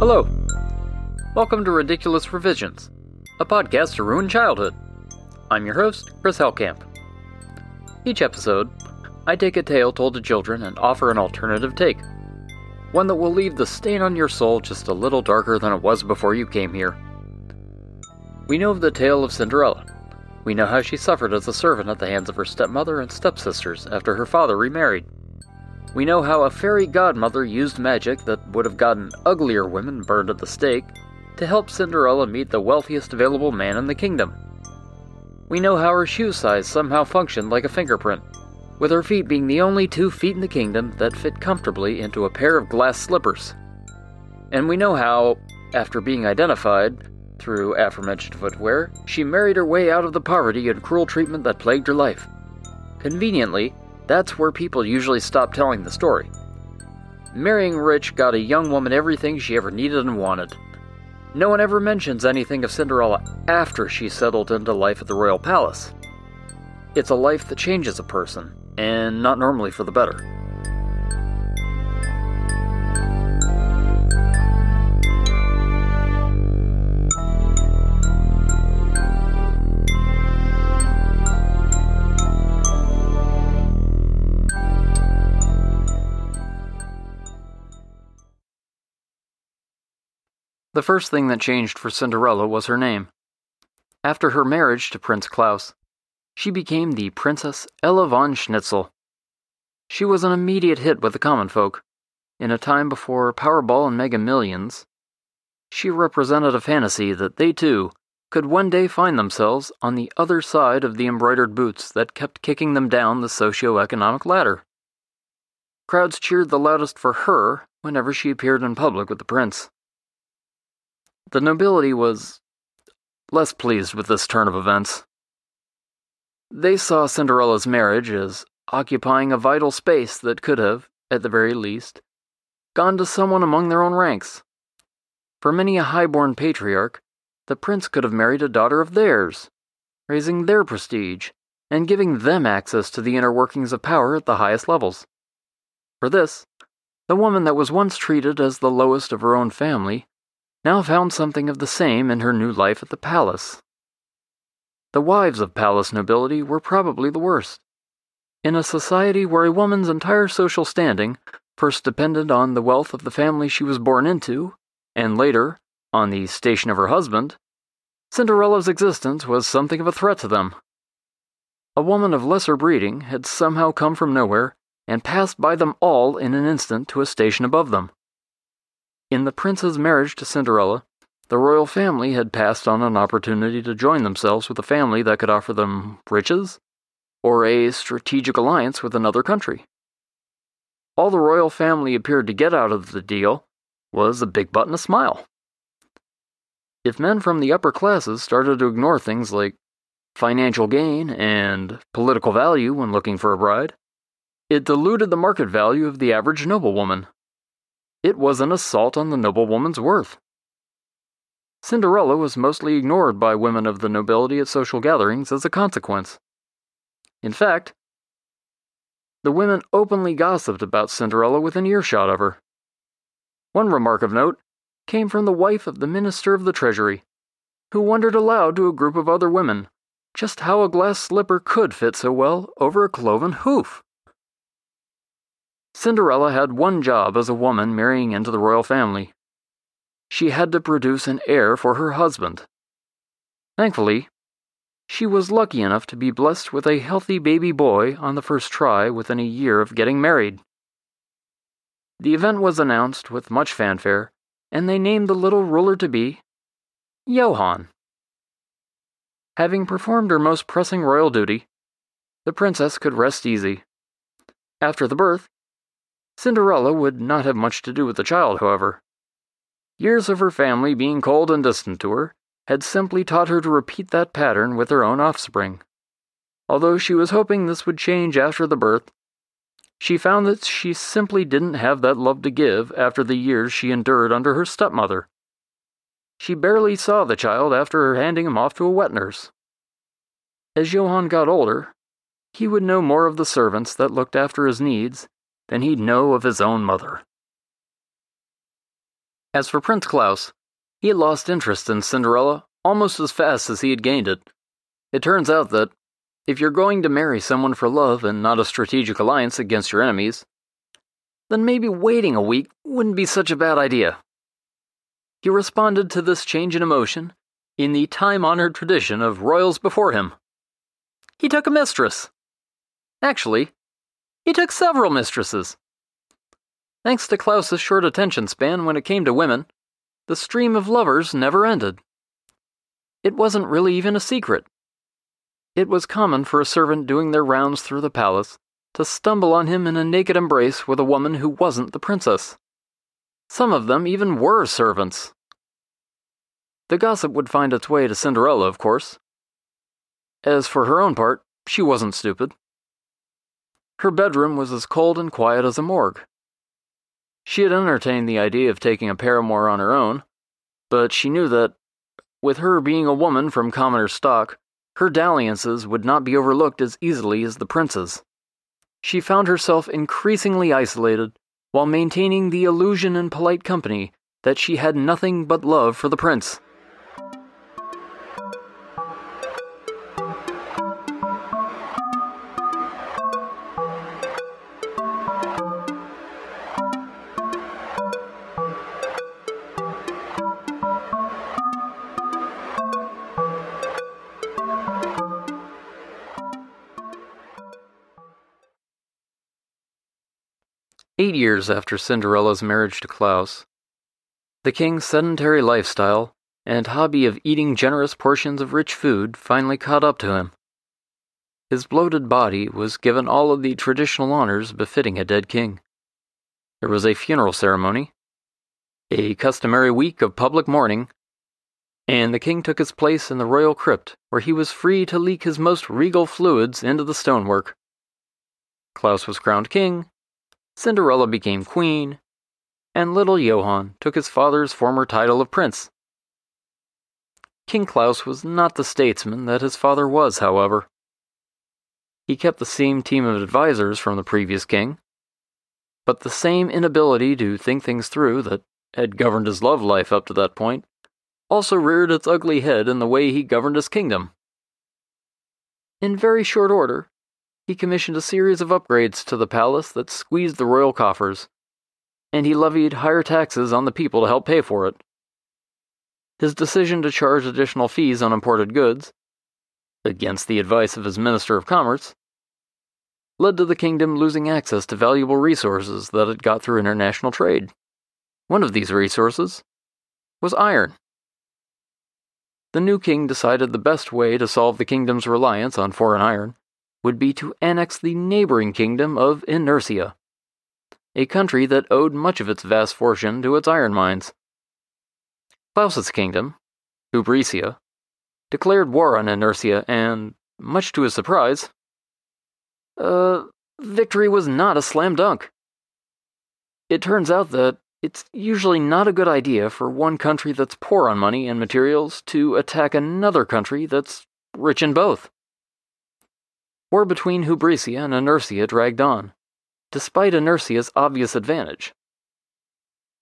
Hello. Welcome to Ridiculous Revisions, a podcast to ruin childhood. I'm your host, Chris Hellcamp. Each episode, I take a tale told to children and offer an alternative take. One that will leave the stain on your soul just a little darker than it was before you came here. We know of the tale of Cinderella. We know how she suffered as a servant at the hands of her stepmother and stepsisters after her father remarried. We know how a fairy godmother used magic that would have gotten uglier women burned at the stake to help Cinderella meet the wealthiest available man in the kingdom. We know how her shoe size somehow functioned like a fingerprint, with her feet being the only two feet in the kingdom that fit comfortably into a pair of glass slippers. And we know how, after being identified through aforementioned footwear, she married her way out of the poverty and cruel treatment that plagued her life. Conveniently, that's where people usually stop telling the story. Marrying rich got a young woman everything she ever needed and wanted. No one ever mentions anything of Cinderella after she settled into life at the royal palace. It's a life that changes a person, and not normally for the better. The first thing that changed for Cinderella was her name. After her marriage to Prince Klaus, she became the Princess Ella von Schnitzel. She was an immediate hit with the common folk. In a time before Powerball and Mega Millions, she represented a fantasy that they too could one day find themselves on the other side of the embroidered boots that kept kicking them down the socio-economic ladder. Crowds cheered the loudest for her whenever she appeared in public with the prince. The nobility was less pleased with this turn of events. They saw Cinderella's marriage as occupying a vital space that could have, at the very least, gone to someone among their own ranks. For many a high-born patriarch, the prince could have married a daughter of theirs, raising their prestige and giving them access to the inner workings of power at the highest levels. For this, the woman that was once treated as the lowest of her own family now found something of the same in her new life at the palace. The wives of palace nobility were probably the worst. In a society where a woman's entire social standing first depended on the wealth of the family she was born into, and later on the station of her husband, Cinderella's existence was something of a threat to them. A woman of lesser breeding had somehow come from nowhere and passed by them all in an instant to a station above them. In the prince's marriage to Cinderella, the royal family had passed on an opportunity to join themselves with a family that could offer them riches or a strategic alliance with another country. All the royal family appeared to get out of the deal was a big butt and a smile. If men from the upper classes started to ignore things like financial gain and political value when looking for a bride, it diluted the market value of the average noblewoman it was an assault on the noblewoman's worth. Cinderella was mostly ignored by women of the nobility at social gatherings as a consequence. In fact, the women openly gossiped about Cinderella within earshot of her. One remark of note came from the wife of the Minister of the Treasury, who wondered aloud to a group of other women just how a glass slipper could fit so well over a cloven hoof. Cinderella had one job as a woman marrying into the royal family. She had to produce an heir for her husband. Thankfully, she was lucky enough to be blessed with a healthy baby boy on the first try within a year of getting married. The event was announced with much fanfare, and they named the little ruler to be Johann. Having performed her most pressing royal duty, the princess could rest easy. After the birth, Cinderella would not have much to do with the child, however. Years of her family being cold and distant to her had simply taught her to repeat that pattern with her own offspring. Although she was hoping this would change after the birth, she found that she simply didn't have that love to give after the years she endured under her stepmother. She barely saw the child after handing him off to a wet nurse. As Johann got older, he would know more of the servants that looked after his needs than he'd know of his own mother. As for Prince Klaus, he had lost interest in Cinderella almost as fast as he had gained it. It turns out that if you're going to marry someone for love and not a strategic alliance against your enemies, then maybe waiting a week wouldn't be such a bad idea. He responded to this change in emotion in the time honored tradition of royals before him. He took a mistress. Actually, he took several mistresses. Thanks to Klaus's short attention span when it came to women, the stream of lovers never ended. It wasn't really even a secret. It was common for a servant doing their rounds through the palace to stumble on him in a naked embrace with a woman who wasn't the princess. Some of them even were servants. The gossip would find its way to Cinderella, of course. As for her own part, she wasn't stupid. Her bedroom was as cold and quiet as a morgue. She had entertained the idea of taking a paramour on her own, but she knew that, with her being a woman from commoner stock, her dalliances would not be overlooked as easily as the prince's. She found herself increasingly isolated while maintaining the illusion in polite company that she had nothing but love for the prince. Eight years after Cinderella's marriage to Klaus, the king's sedentary lifestyle and hobby of eating generous portions of rich food finally caught up to him. His bloated body was given all of the traditional honors befitting a dead king. There was a funeral ceremony, a customary week of public mourning, and the king took his place in the royal crypt where he was free to leak his most regal fluids into the stonework. Klaus was crowned king, Cinderella became queen, and little Johann took his father's former title of prince. King Klaus was not the statesman that his father was, however. He kept the same team of advisers from the previous king, but the same inability to think things through that had governed his love life up to that point also reared its ugly head in the way he governed his kingdom. In very short order, he commissioned a series of upgrades to the palace that squeezed the royal coffers, and he levied higher taxes on the people to help pay for it. His decision to charge additional fees on imported goods, against the advice of his Minister of Commerce, led to the kingdom losing access to valuable resources that it got through international trade. One of these resources was iron. The new king decided the best way to solve the kingdom's reliance on foreign iron would be to annex the neighboring kingdom of Inertia, a country that owed much of its vast fortune to its iron mines. Klaus's kingdom, Hubricia, declared war on Inertia and, much to his surprise, uh, victory was not a slam dunk. It turns out that it's usually not a good idea for one country that's poor on money and materials to attack another country that's rich in both. War between Hubricia and Inertia dragged on, despite Inertia's obvious advantage.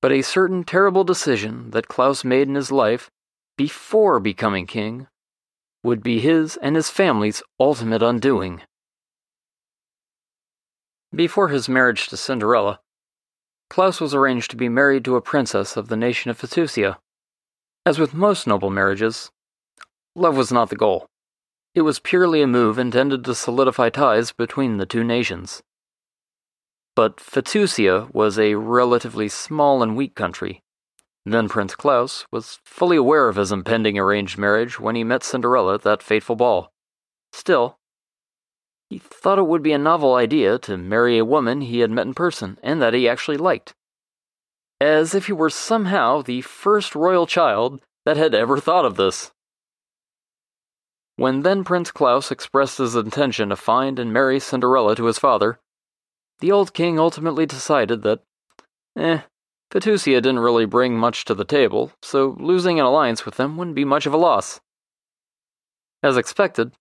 But a certain terrible decision that Klaus made in his life before becoming king would be his and his family's ultimate undoing. Before his marriage to Cinderella, Klaus was arranged to be married to a princess of the nation of Fatusia. As with most noble marriages, love was not the goal. It was purely a move intended to solidify ties between the two nations. But Fatusia was a relatively small and weak country. Then Prince Klaus was fully aware of his impending arranged marriage when he met Cinderella at that fateful ball. Still, he thought it would be a novel idea to marry a woman he had met in person and that he actually liked. As if he were somehow the first royal child that had ever thought of this. When then Prince Klaus expressed his intention to find and marry Cinderella to his father, the old king ultimately decided that, eh, Fatusia didn't really bring much to the table, so losing an alliance with them wouldn't be much of a loss. As expected,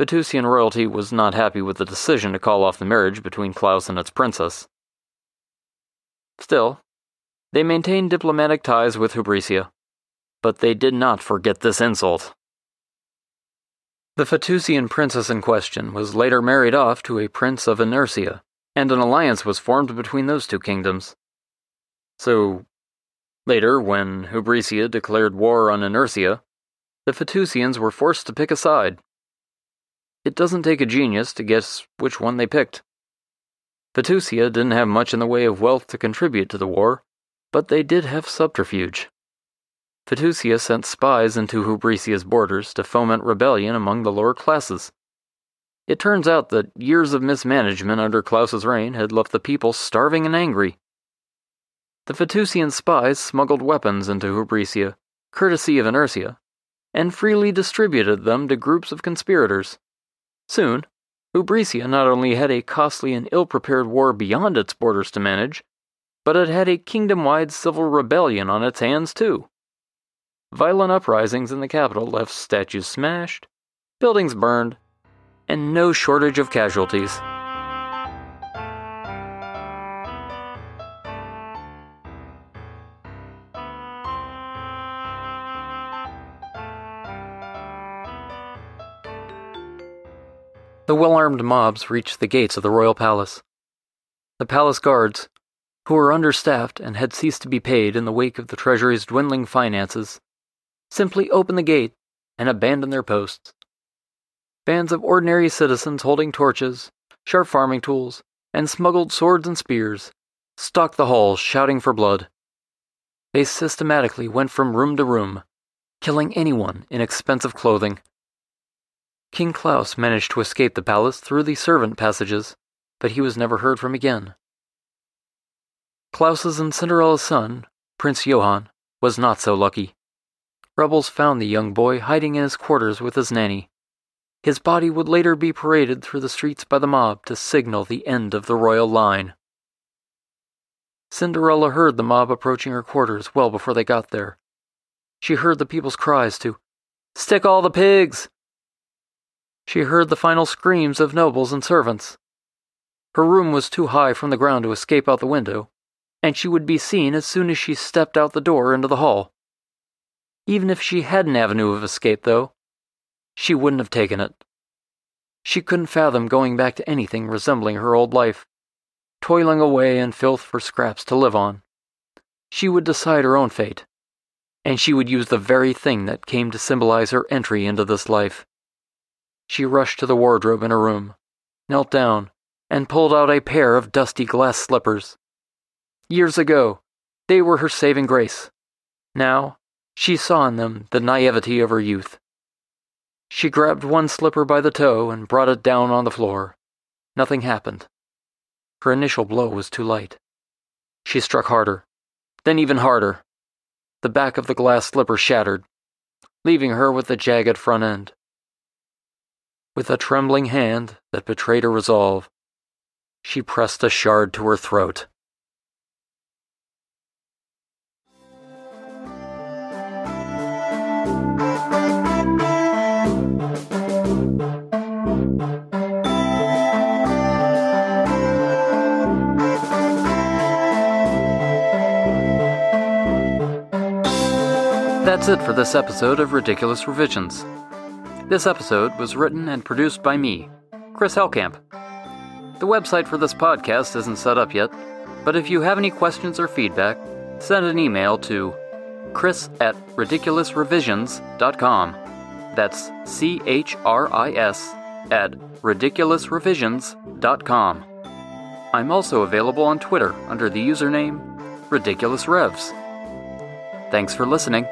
Fatusian royalty was not happy with the decision to call off the marriage between Klaus and its princess. Still, They maintained diplomatic ties with Hubricia, but they did not forget this insult. The Fatusian princess in question was later married off to a prince of Inertia, and an alliance was formed between those two kingdoms. So, later, when Hubricia declared war on Inertia, the Fatusians were forced to pick a side. It doesn't take a genius to guess which one they picked. Fatusia didn't have much in the way of wealth to contribute to the war, but they did have subterfuge. Fatusia sent spies into Hubricia's borders to foment rebellion among the lower classes. It turns out that years of mismanagement under Klaus's reign had left the people starving and angry. The Fatusian spies smuggled weapons into Hubricia, courtesy of Inertia, and freely distributed them to groups of conspirators. Soon, Hubricia not only had a costly and ill prepared war beyond its borders to manage, but it had a kingdom wide civil rebellion on its hands, too. Violent uprisings in the capital left statues smashed, buildings burned, and no shortage of casualties. The well armed mobs reached the gates of the royal palace. The palace guards, who were understaffed and had ceased to be paid in the wake of the treasury's dwindling finances, simply opened the gate and abandoned their posts. Bands of ordinary citizens holding torches, sharp farming tools, and smuggled swords and spears stalked the halls shouting for blood. They systematically went from room to room, killing anyone in expensive clothing King Klaus managed to escape the palace through the servant passages, but he was never heard from again. Klaus's and Cinderella's son, Prince Johann, was not so lucky. Rebels found the young boy hiding in his quarters with his nanny. His body would later be paraded through the streets by the mob to signal the end of the royal line. Cinderella heard the mob approaching her quarters well before they got there. She heard the people's cries to, Stick all the pigs! She heard the final screams of nobles and servants. Her room was too high from the ground to escape out the window, and she would be seen as soon as she stepped out the door into the hall. Even if she had an avenue of escape, though, she wouldn't have taken it. She couldn't fathom going back to anything resembling her old life, toiling away in filth for scraps to live on. She would decide her own fate, and she would use the very thing that came to symbolize her entry into this life. She rushed to the wardrobe in her room, knelt down, and pulled out a pair of dusty glass slippers. Years ago, they were her saving grace. Now, she saw in them the naivety of her youth. She grabbed one slipper by the toe and brought it down on the floor. Nothing happened. Her initial blow was too light. She struck harder, then even harder. The back of the glass slipper shattered, leaving her with the jagged front end. With a trembling hand that betrayed her resolve, she pressed a shard to her throat. That's it for this episode of Ridiculous Revisions. This episode was written and produced by me, Chris Hellcamp. The website for this podcast isn't set up yet, but if you have any questions or feedback, send an email to chris at ridiculousrevisions.com. That's C H R I S at ridiculousrevisions.com. I'm also available on Twitter under the username RidiculousRevs. Thanks for listening.